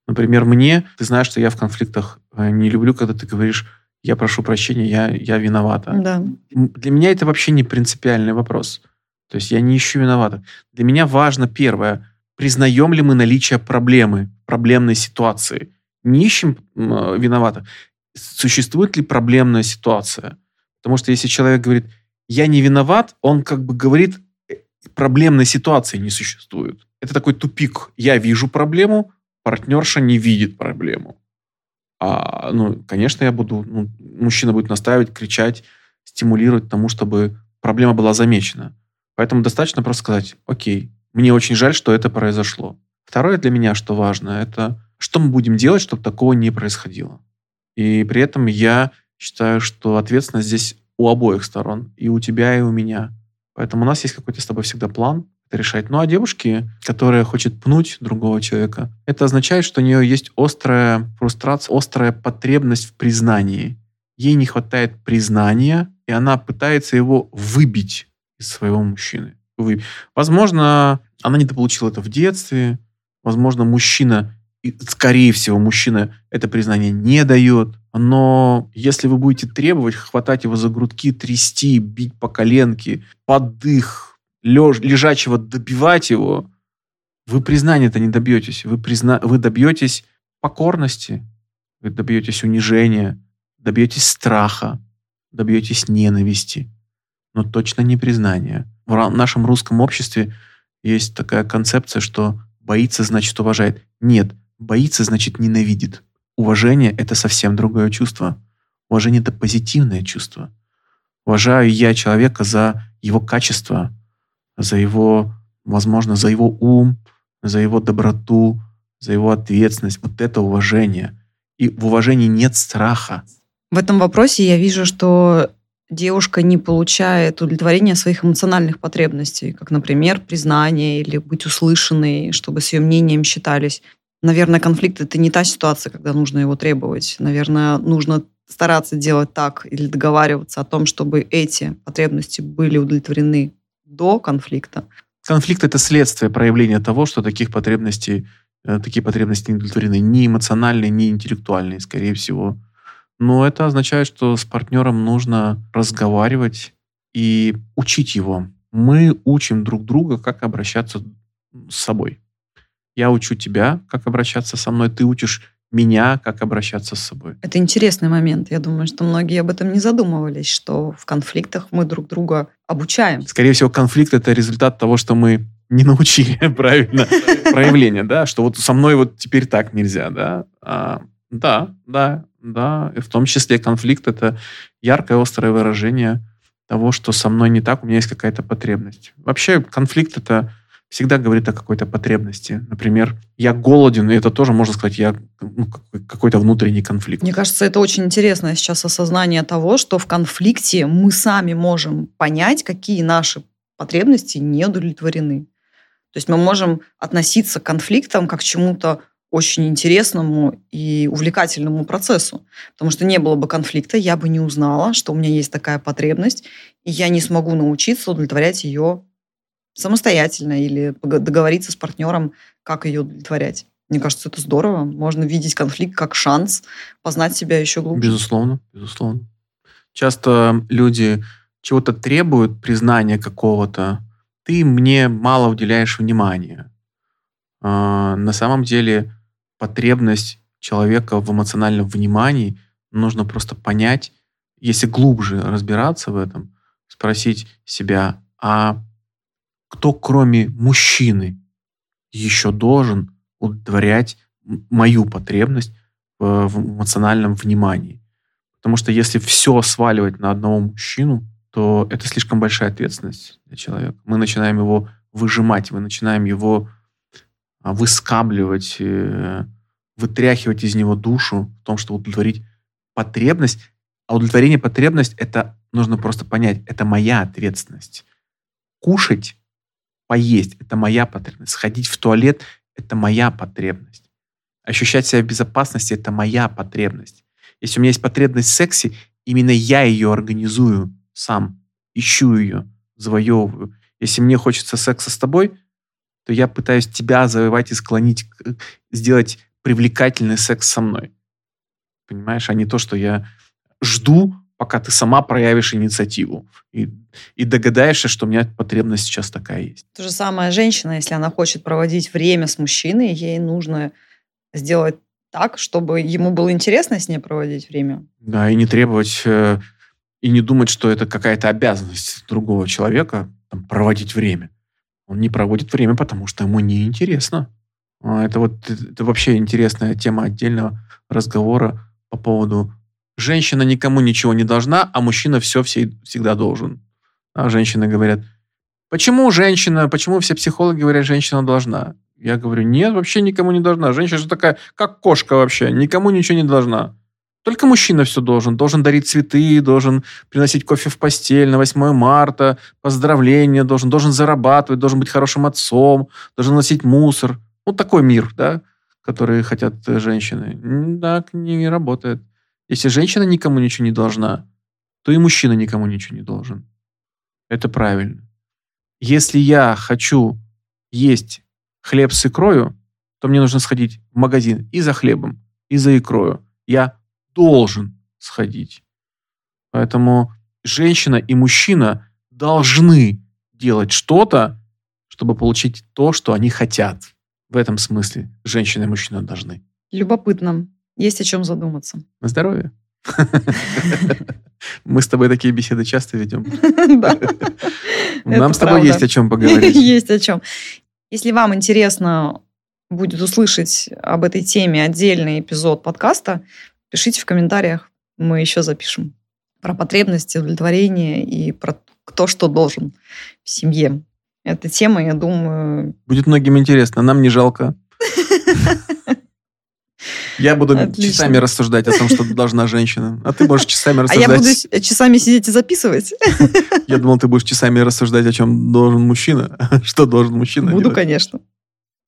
Например, мне, ты знаешь, что я в конфликтах э, не люблю, когда ты говоришь, я прошу прощения, я, я виновата. Да. Для меня это вообще не принципиальный вопрос. То есть я не ищу виноватых. Для меня важно первое, признаем ли мы наличие проблемы, проблемной ситуации. Не ищем э, виноватых. Существует ли проблемная ситуация? Потому что если человек говорит, я не виноват, он как бы говорит, э, проблемной ситуации не существует. Это такой тупик. Я вижу проблему, партнерша не видит проблему. А, ну, конечно, я буду, ну, мужчина будет настаивать, кричать, стимулировать тому, чтобы проблема была замечена. Поэтому достаточно просто сказать, окей, мне очень жаль, что это произошло. Второе для меня, что важно, это что мы будем делать, чтобы такого не происходило. И при этом я считаю, что ответственность здесь у обоих сторон, и у тебя, и у меня. Поэтому у нас есть какой-то с тобой всегда план это решать. Ну а девушки, которая хочет пнуть другого человека, это означает, что у нее есть острая фрустрация, острая потребность в признании. Ей не хватает признания, и она пытается его выбить из своего мужчины. Вы- Возможно, она недополучила это в детстве. Возможно, мужчина, скорее всего, мужчина это признание не дает. Но если вы будете требовать, хватать его за грудки, трясти, бить по коленке, под дых, леж, лежачего добивать его, вы признания-то не добьетесь. Вы, призна, вы добьетесь покорности, вы добьетесь унижения, добьетесь страха, добьетесь ненависти, но точно не признания. В нашем русском обществе есть такая концепция, что боится значит уважает. Нет, боится значит ненавидит. Уважение – это совсем другое чувство. Уважение – это позитивное чувство. Уважаю я человека за его качество, за его, возможно, за его ум, за его доброту, за его ответственность. Вот это уважение. И в уважении нет страха. В этом вопросе я вижу, что девушка не получает удовлетворения своих эмоциональных потребностей, как, например, признание или быть услышанной, чтобы с ее мнением считались. Наверное, конфликт – это не та ситуация, когда нужно его требовать. Наверное, нужно стараться делать так или договариваться о том, чтобы эти потребности были удовлетворены до конфликта. Конфликт – это следствие проявления того, что таких потребностей, э, такие потребности не удовлетворены. Ни эмоциональные, ни интеллектуальные, скорее всего. Но это означает, что с партнером нужно разговаривать и учить его. Мы учим друг друга, как обращаться с собой. Я учу тебя, как обращаться со мной, ты учишь меня, как обращаться с собой. Это интересный момент. Я думаю, что многие об этом не задумывались, что в конфликтах мы друг друга обучаем. Скорее всего, конфликт — это результат того, что мы не научили правильно проявление, да, что вот со мной вот теперь так нельзя, да. А, да, да, да. И в том числе конфликт — это яркое, острое выражение того, что со мной не так, у меня есть какая-то потребность. Вообще конфликт — это всегда говорит о какой-то потребности. Например, я голоден, и это тоже, можно сказать, я ну, какой-то внутренний конфликт. Мне кажется, это очень интересное сейчас осознание того, что в конфликте мы сами можем понять, какие наши потребности не удовлетворены. То есть мы можем относиться к конфликтам как к чему-то очень интересному и увлекательному процессу. Потому что не было бы конфликта, я бы не узнала, что у меня есть такая потребность, и я не смогу научиться удовлетворять ее самостоятельно или договориться с партнером, как ее удовлетворять. Мне кажется, это здорово. Можно видеть конфликт как шанс познать себя еще глубже. Безусловно, безусловно. Часто люди чего-то требуют, признания какого-то, ты мне мало уделяешь внимания. А, на самом деле потребность человека в эмоциональном внимании нужно просто понять, если глубже разбираться в этом, спросить себя, а кто кроме мужчины еще должен удовлетворять мою потребность в, в эмоциональном внимании. Потому что если все сваливать на одного мужчину, то это слишком большая ответственность для человека. Мы начинаем его выжимать, мы начинаем его а, выскабливать, э, вытряхивать из него душу в том, чтобы удовлетворить потребность. А удовлетворение потребность, это нужно просто понять, это моя ответственность. Кушать поесть – это моя потребность. Сходить в туалет – это моя потребность. Ощущать себя в безопасности – это моя потребность. Если у меня есть потребность в сексе, именно я ее организую сам, ищу ее, завоевываю. Если мне хочется секса с тобой, то я пытаюсь тебя завоевать и склонить, сделать привлекательный секс со мной. Понимаешь, а не то, что я жду, пока ты сама проявишь инициативу и, и догадаешься, что у меня потребность сейчас такая есть. То же самое женщина, если она хочет проводить время с мужчиной, ей нужно сделать так, чтобы ему было интересно с ней проводить время. Да, и не требовать, э, и не думать, что это какая-то обязанность другого человека там, проводить время. Он не проводит время, потому что ему неинтересно. А это вот это вообще интересная тема отдельного разговора по поводу женщина никому ничего не должна, а мужчина все, все всегда должен. А женщины говорят, почему женщина, почему все психологи говорят, женщина должна? Я говорю, нет, вообще никому не должна. Женщина же такая, как кошка вообще, никому ничего не должна. Только мужчина все должен. Должен дарить цветы, должен приносить кофе в постель на 8 марта, поздравления должен, должен зарабатывать, должен быть хорошим отцом, должен носить мусор. Вот такой мир, да, который хотят женщины. Так не работает. Если женщина никому ничего не должна, то и мужчина никому ничего не должен. Это правильно. Если я хочу есть хлеб с икрою, то мне нужно сходить в магазин и за хлебом, и за икрою. Я должен сходить. Поэтому женщина и мужчина должны делать что-то, чтобы получить то, что они хотят. В этом смысле женщина и мужчина должны. Любопытно. Есть о чем задуматься. На здоровье. Мы с тобой такие беседы часто ведем. Нам с тобой есть о чем поговорить. Есть о чем. Если вам интересно будет услышать об этой теме отдельный эпизод подкаста, пишите в комментариях, мы еще запишем про потребности, удовлетворение и про кто что должен в семье. Эта тема, я думаю... Будет многим интересно, нам не жалко. Я буду Отлично. часами рассуждать о том, что должна женщина. А ты можешь часами А я рассуждать. буду часами сидеть и записывать. Я думал, ты будешь часами рассуждать, о чем должен мужчина. Что должен мужчина Буду, делать. конечно.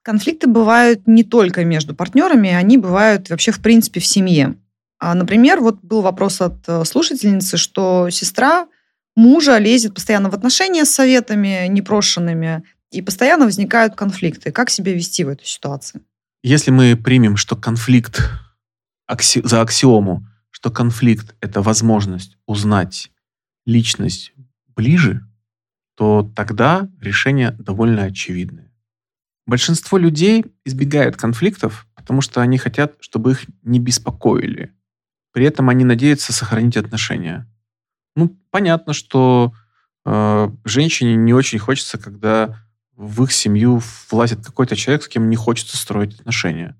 Конфликты бывают не только между партнерами, они бывают вообще, в принципе, в семье. А, Например, вот был вопрос от э, слушательницы, что сестра мужа лезет постоянно в отношения с советами непрошенными, и постоянно возникают конфликты. Как себя вести в этой ситуации? Если мы примем, что конфликт акси- за аксиому, что конфликт – это возможность узнать личность ближе, то тогда решение довольно очевидное. Большинство людей избегают конфликтов, потому что они хотят, чтобы их не беспокоили. При этом они надеются сохранить отношения. Ну, понятно, что э, женщине не очень хочется, когда в их семью влазит какой-то человек, с кем не хочется строить отношения.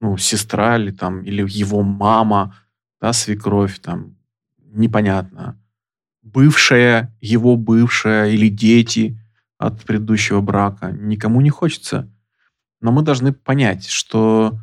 Ну, сестра или там, или его мама, да, свекровь, там, непонятно. Бывшая, его бывшая или дети от предыдущего брака. Никому не хочется. Но мы должны понять, что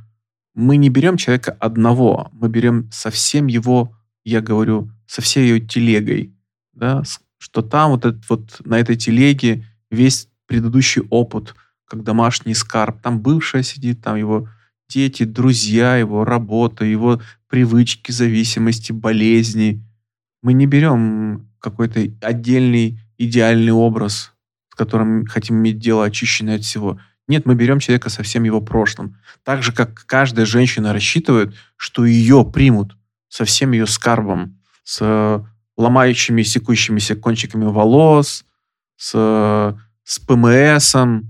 мы не берем человека одного, мы берем со всем его, я говорю, со всей ее телегой, да, что там вот, этот, вот на этой телеге весь предыдущий опыт, как домашний скарб, там бывшая сидит, там его дети, друзья, его работа, его привычки, зависимости, болезни. Мы не берем какой-то отдельный идеальный образ, с которым хотим иметь дело очищенное от всего. Нет, мы берем человека со всем его прошлым. Так же, как каждая женщина рассчитывает, что ее примут со всем ее скарбом, с ломающими, секущимися кончиками волос, с, с ПМСом,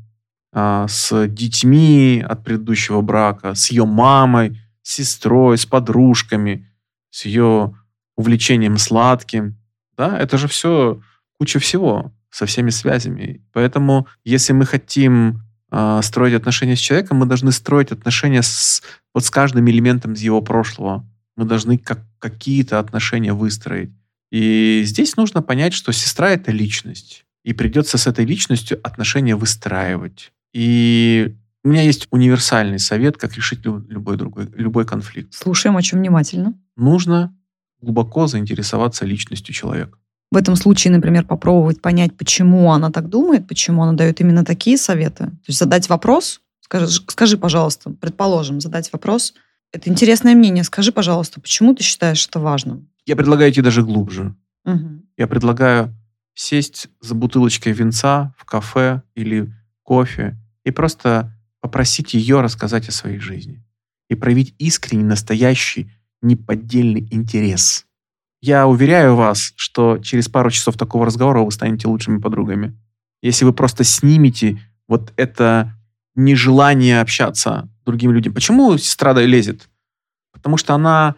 а, с детьми от предыдущего брака, с ее мамой, с сестрой, с подружками, с ее увлечением сладким. Да, это же все куча всего со всеми связями. Поэтому, если мы хотим а, строить отношения с человеком, мы должны строить отношения с, вот с каждым элементом из его прошлого. Мы должны как, какие-то отношения выстроить. И здесь нужно понять, что сестра – это личность. И придется с этой личностью отношения выстраивать. И у меня есть универсальный совет, как решить лю- любой другой, любой конфликт. Слушаем очень внимательно. Нужно глубоко заинтересоваться личностью человека. В этом случае, например, попробовать понять, почему она так думает, почему она дает именно такие советы. То есть задать вопрос, скажи, скажи, пожалуйста, предположим, задать вопрос. Это интересное мнение. Скажи, пожалуйста, почему ты считаешь это важным? Я предлагаю идти даже глубже. Мгм. Я предлагаю сесть за бутылочкой винца в кафе или кофе и просто попросить ее рассказать о своей жизни. И проявить искренний, настоящий, неподдельный интерес. Я уверяю вас, что через пару часов такого разговора вы станете лучшими подругами. Если вы просто снимете вот это нежелание общаться с другими людьми. Почему сестра лезет? Потому что она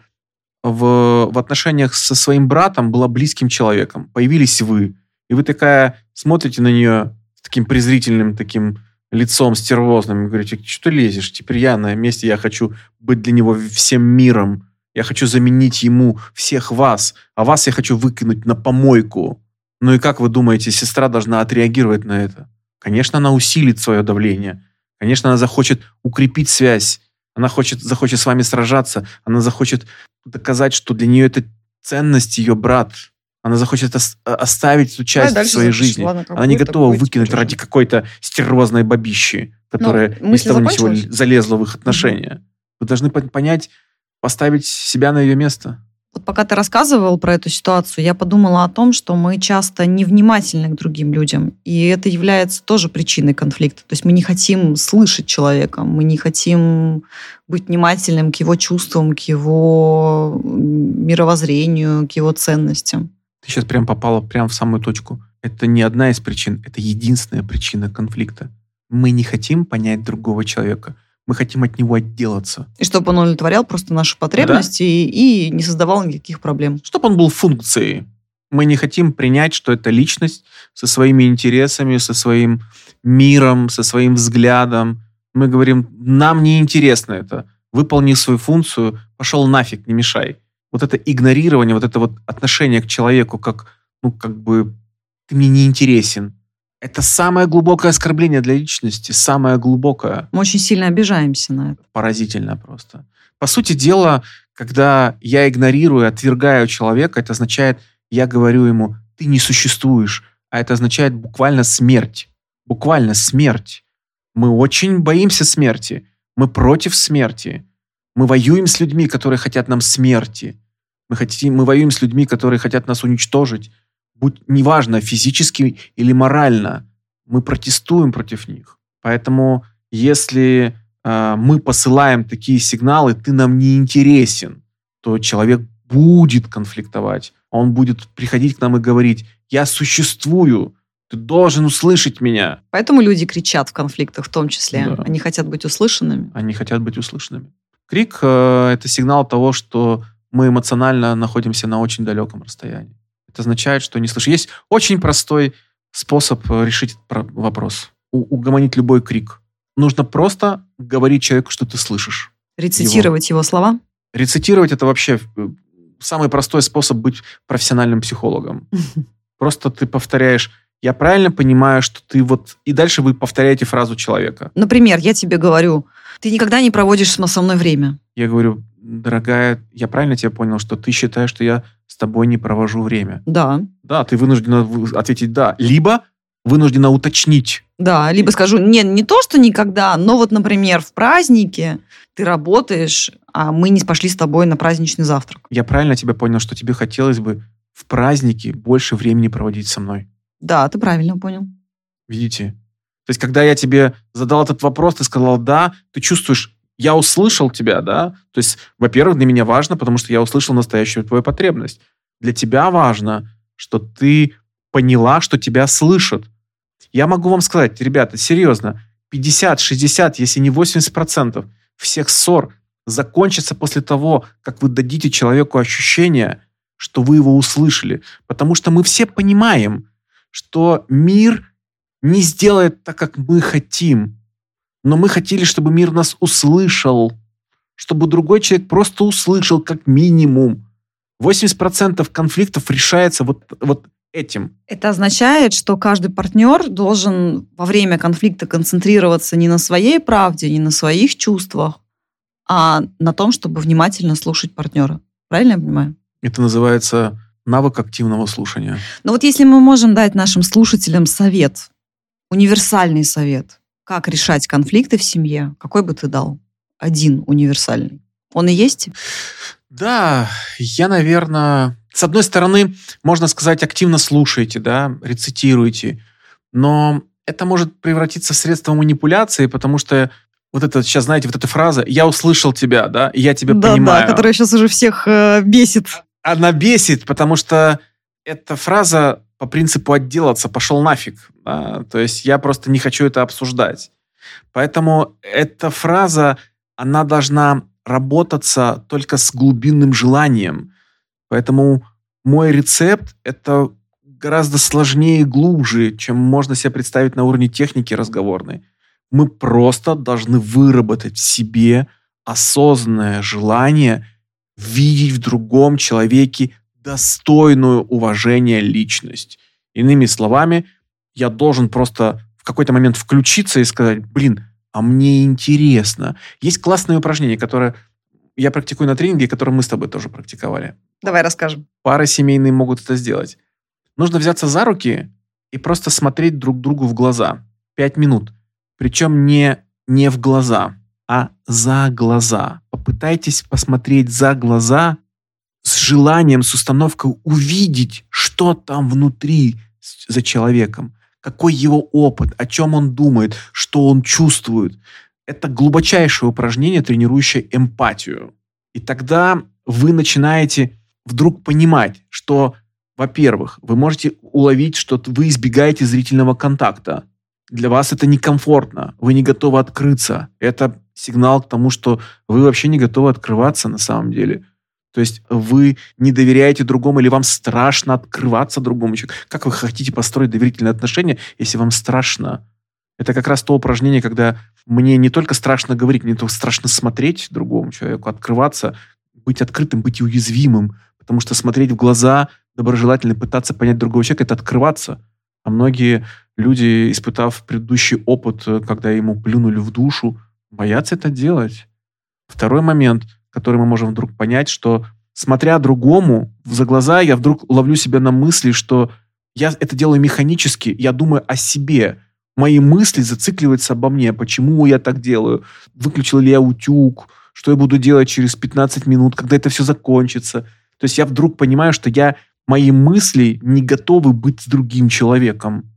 в, в отношениях со своим братом была близким человеком. Появились вы. И вы такая смотрите на нее с таким презрительным таким лицом стервозным и говорите, что ты лезешь? Теперь я на месте, я хочу быть для него всем миром. Я хочу заменить ему всех вас. А вас я хочу выкинуть на помойку. Ну и как вы думаете, сестра должна отреагировать на это? Конечно, она усилит свое давление. Конечно, она захочет укрепить связь. Она хочет, захочет с вами сражаться. Она захочет доказать, что для нее это ценность ее брат. Она захочет ос- оставить эту часть дальше своей жизни. Она не готова выкинуть ради какой-то стервозной бабищи, которая Ну, ни с того ни сего залезла в их отношения. Вы должны пон- понять, поставить себя на ее место. Вот пока ты рассказывал про эту ситуацию, я подумала о том, что мы часто невнимательны к другим людям, и это является тоже причиной конфликта. То есть мы не хотим слышать человека, мы не хотим быть внимательным к его чувствам, к его мировоззрению, к его ценностям. Ты сейчас прям попала прям в самую точку. Это не одна из причин, это единственная причина конфликта. Мы не хотим понять другого человека. Мы хотим от него отделаться. И чтобы он удовлетворял просто наши потребности и, и не создавал никаких проблем. Чтобы он был функцией. Мы не хотим принять, что это личность со своими интересами, со своим миром, со своим взглядом. Мы говорим, нам не интересно это. Выполни свою функцию, пошел нафиг, не мешай. Вот это игнорирование, вот это вот отношение к человеку, как, ну, как бы, ты мне не интересен. Это самое глубокое оскорбление для личности, самое глубокое. Мы очень сильно обижаемся на это. Поразительно просто. По сути дела, когда я игнорирую, отвергаю человека, это означает, я говорю ему, ты не существуешь, а это означает буквально смерть. Буквально смерть. Мы очень боимся смерти. Мы против смерти. Мы воюем с людьми, которые хотят нам смерти. Мы, хотим, мы воюем с людьми, которые хотят нас уничтожить. Будь неважно, физически или морально. Мы протестуем против них. Поэтому если э, мы посылаем такие сигналы, ты нам не интересен, то человек будет конфликтовать. Он будет приходить к нам и говорить, я существую, ты должен услышать меня. Поэтому люди кричат в конфликтах в том числе. Да. Они хотят быть услышанными. Они хотят быть услышанными. Крик э, это сигнал того, что мы эмоционально находимся на очень далеком расстоянии. Это означает, что не слышишь. Есть очень простой способ э, решить вопрос. У, угомонить любой крик. Нужно просто говорить человеку, что ты слышишь. Рецитировать его, его слова? Рецитировать это вообще э, самый простой способ быть профессиональным психологом. Просто ты повторяешь я правильно понимаю, что ты вот... И дальше вы повторяете фразу человека. Например, я тебе говорю, ты никогда не проводишь со мной время. Я говорю, дорогая, я правильно тебя понял, что ты считаешь, что я с тобой не провожу время? Да. Да, ты вынуждена ответить «да». Либо вынуждена уточнить. Да, либо скажу, не, не то, что никогда, но вот, например, в празднике ты работаешь, а мы не пошли с тобой на праздничный завтрак. Я правильно тебя понял, что тебе хотелось бы в празднике больше времени проводить со мной? Да, ты правильно понял. Видите? То есть, когда я тебе задал этот вопрос, ты сказал «да», ты чувствуешь, я услышал тебя, да? То есть, во-первых, для меня важно, потому что я услышал настоящую твою потребность. Для тебя важно, что ты поняла, что тебя слышат. Я могу вам сказать, ребята, серьезно, 50, 60, если не 80% всех ссор закончится после того, как вы дадите человеку ощущение, что вы его услышали. Потому что мы все понимаем, что мир не сделает так, как мы хотим. Но мы хотели, чтобы мир нас услышал, чтобы другой человек просто услышал как минимум. 80% конфликтов решается вот, вот этим. Это означает, что каждый партнер должен во время конфликта концентрироваться не на своей правде, не на своих чувствах, а на том, чтобы внимательно слушать партнера. Правильно я понимаю? Это называется навык активного слушания. Но вот если мы можем дать нашим слушателям совет, универсальный совет, как решать конфликты в семье, какой бы ты дал? Один универсальный. Он и есть? Да, я, наверное... С одной стороны, можно сказать, активно слушайте, да, рецитируйте, но это может превратиться в средство манипуляции, потому что вот это сейчас, знаете, вот эта фраза «я услышал тебя», да, и я тебя да, понимаю. Да, которая сейчас уже всех э, бесит она бесит, потому что эта фраза по принципу отделаться пошел нафиг. Да? То есть я просто не хочу это обсуждать. Поэтому эта фраза, она должна работаться только с глубинным желанием. Поэтому мой рецепт – это гораздо сложнее и глубже, чем можно себе представить на уровне техники разговорной. Мы просто должны выработать в себе осознанное желание – видеть в другом человеке достойную уважения личность. Иными словами, я должен просто в какой-то момент включиться и сказать, блин, а мне интересно. Есть классное упражнение, которое я практикую на тренинге, которое мы с тобой тоже практиковали. Давай расскажем. Пары семейные могут это сделать. Нужно взяться за руки и просто смотреть друг другу в глаза. Пять минут. Причем не, не в глаза а за глаза. Попытайтесь посмотреть за глаза с желанием, с установкой увидеть, что там внутри за человеком, какой его опыт, о чем он думает, что он чувствует. Это глубочайшее упражнение, тренирующее эмпатию. И тогда вы начинаете вдруг понимать, что, во-первых, вы можете уловить, что вы избегаете зрительного контакта. Для вас это некомфортно, вы не готовы открыться. Это сигнал к тому, что вы вообще не готовы открываться на самом деле. То есть вы не доверяете другому или вам страшно открываться другому человеку. Как вы хотите построить доверительные отношения, если вам страшно? Это как раз то упражнение, когда мне не только страшно говорить, мне только страшно смотреть другому человеку, открываться, быть открытым, быть уязвимым. Потому что смотреть в глаза, доброжелательно пытаться понять другого человека, это открываться. А многие Люди, испытав предыдущий опыт, э, когда ему плюнули в душу, боятся это делать. Второй момент, который мы можем вдруг понять, что смотря другому за глаза, я вдруг ловлю себя на мысли, что я это делаю механически, я думаю о себе. Мои мысли зацикливаются обо мне. Почему я так делаю? Выключил ли я утюг? Что я буду делать через 15 минут, когда это все закончится? То есть я вдруг понимаю, что я, мои мысли не готовы быть с другим человеком.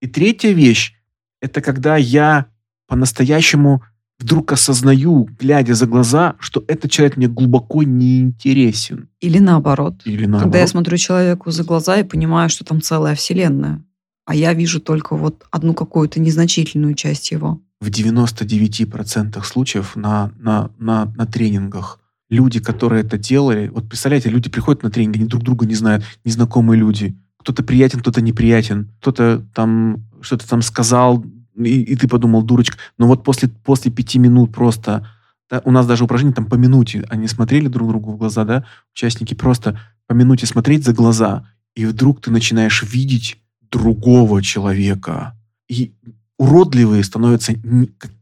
И третья вещь, это когда я по-настоящему вдруг осознаю, глядя за глаза, что этот человек мне глубоко не интересен. Или наоборот. Или наоборот. Когда я смотрю человеку за глаза и понимаю, что там целая вселенная, а я вижу только вот одну какую-то незначительную часть его. В 99% случаев на, на, на, на тренингах люди, которые это делали, вот представляете, люди приходят на тренинги, они друг друга не знают, незнакомые люди. Кто-то приятен, кто-то неприятен, кто-то там что-то там сказал, и, и ты подумал, дурочка. Но вот после, после пяти минут просто... Да, у нас даже упражнение там по минуте. Они смотрели друг другу в глаза, да, участники просто по минуте смотреть за глаза, и вдруг ты начинаешь видеть другого человека. И уродливые становятся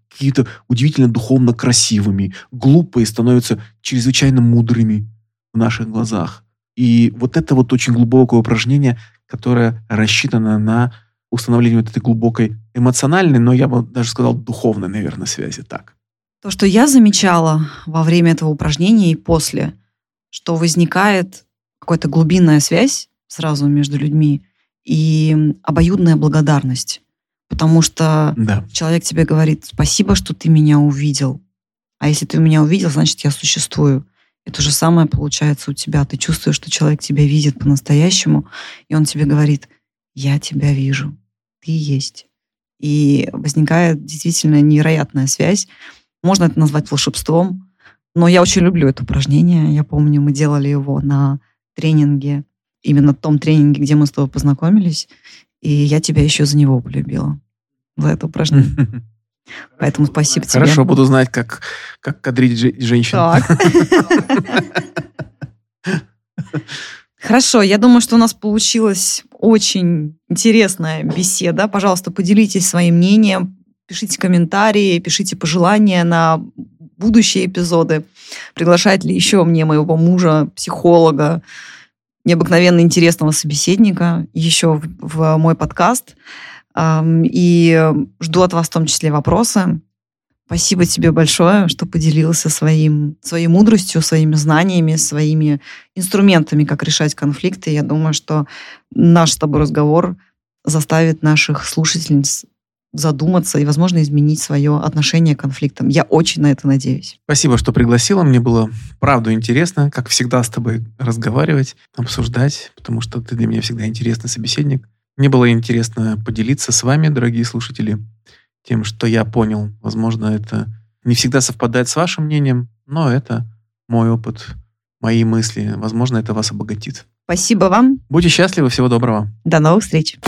какие-то удивительно духовно красивыми, глупые становятся чрезвычайно мудрыми в наших глазах. И вот это вот очень глубокое упражнение, которое рассчитано на установлению вот этой глубокой эмоциональной, но я бы даже сказал духовной, наверное, связи. Так. То, что я замечала во время этого упражнения и после, что возникает какая-то глубинная связь сразу между людьми и обоюдная благодарность. Потому что да. человек тебе говорит, спасибо, что ты меня увидел. А если ты меня увидел, значит, я существую. И то же самое получается у тебя. Ты чувствуешь, что человек тебя видит по-настоящему, и он тебе говорит, я тебя вижу, ты есть. И возникает действительно невероятная связь. Можно это назвать волшебством, но я очень люблю это упражнение. Я помню, мы делали его на тренинге, именно том тренинге, где мы с тобой познакомились, и я тебя еще за него полюбила, за это упражнение. Поэтому спасибо тебе. Хорошо, буду знать, как, как кадрить женщин. Так. Хорошо, я думаю, что у нас получилась очень интересная беседа. Пожалуйста, поделитесь своим мнением, пишите комментарии, пишите пожелания на будущие эпизоды. Приглашать ли еще мне моего мужа, психолога, необыкновенно интересного собеседника еще в, в мой подкаст. И жду от вас в том числе вопросы. Спасибо тебе большое, что поделился своим, своей мудростью, своими знаниями, своими инструментами, как решать конфликты. Я думаю, что наш с тобой разговор заставит наших слушательниц задуматься и, возможно, изменить свое отношение к конфликтам. Я очень на это надеюсь. Спасибо, что пригласила. Мне было, правда, интересно, как всегда, с тобой разговаривать, обсуждать, потому что ты для меня всегда интересный собеседник. Мне было интересно поделиться с вами, дорогие слушатели, тем, что я понял. Возможно, это не всегда совпадает с вашим мнением, но это мой опыт, мои мысли. Возможно, это вас обогатит. Спасибо вам. Будьте счастливы, всего доброго. До новых встреч.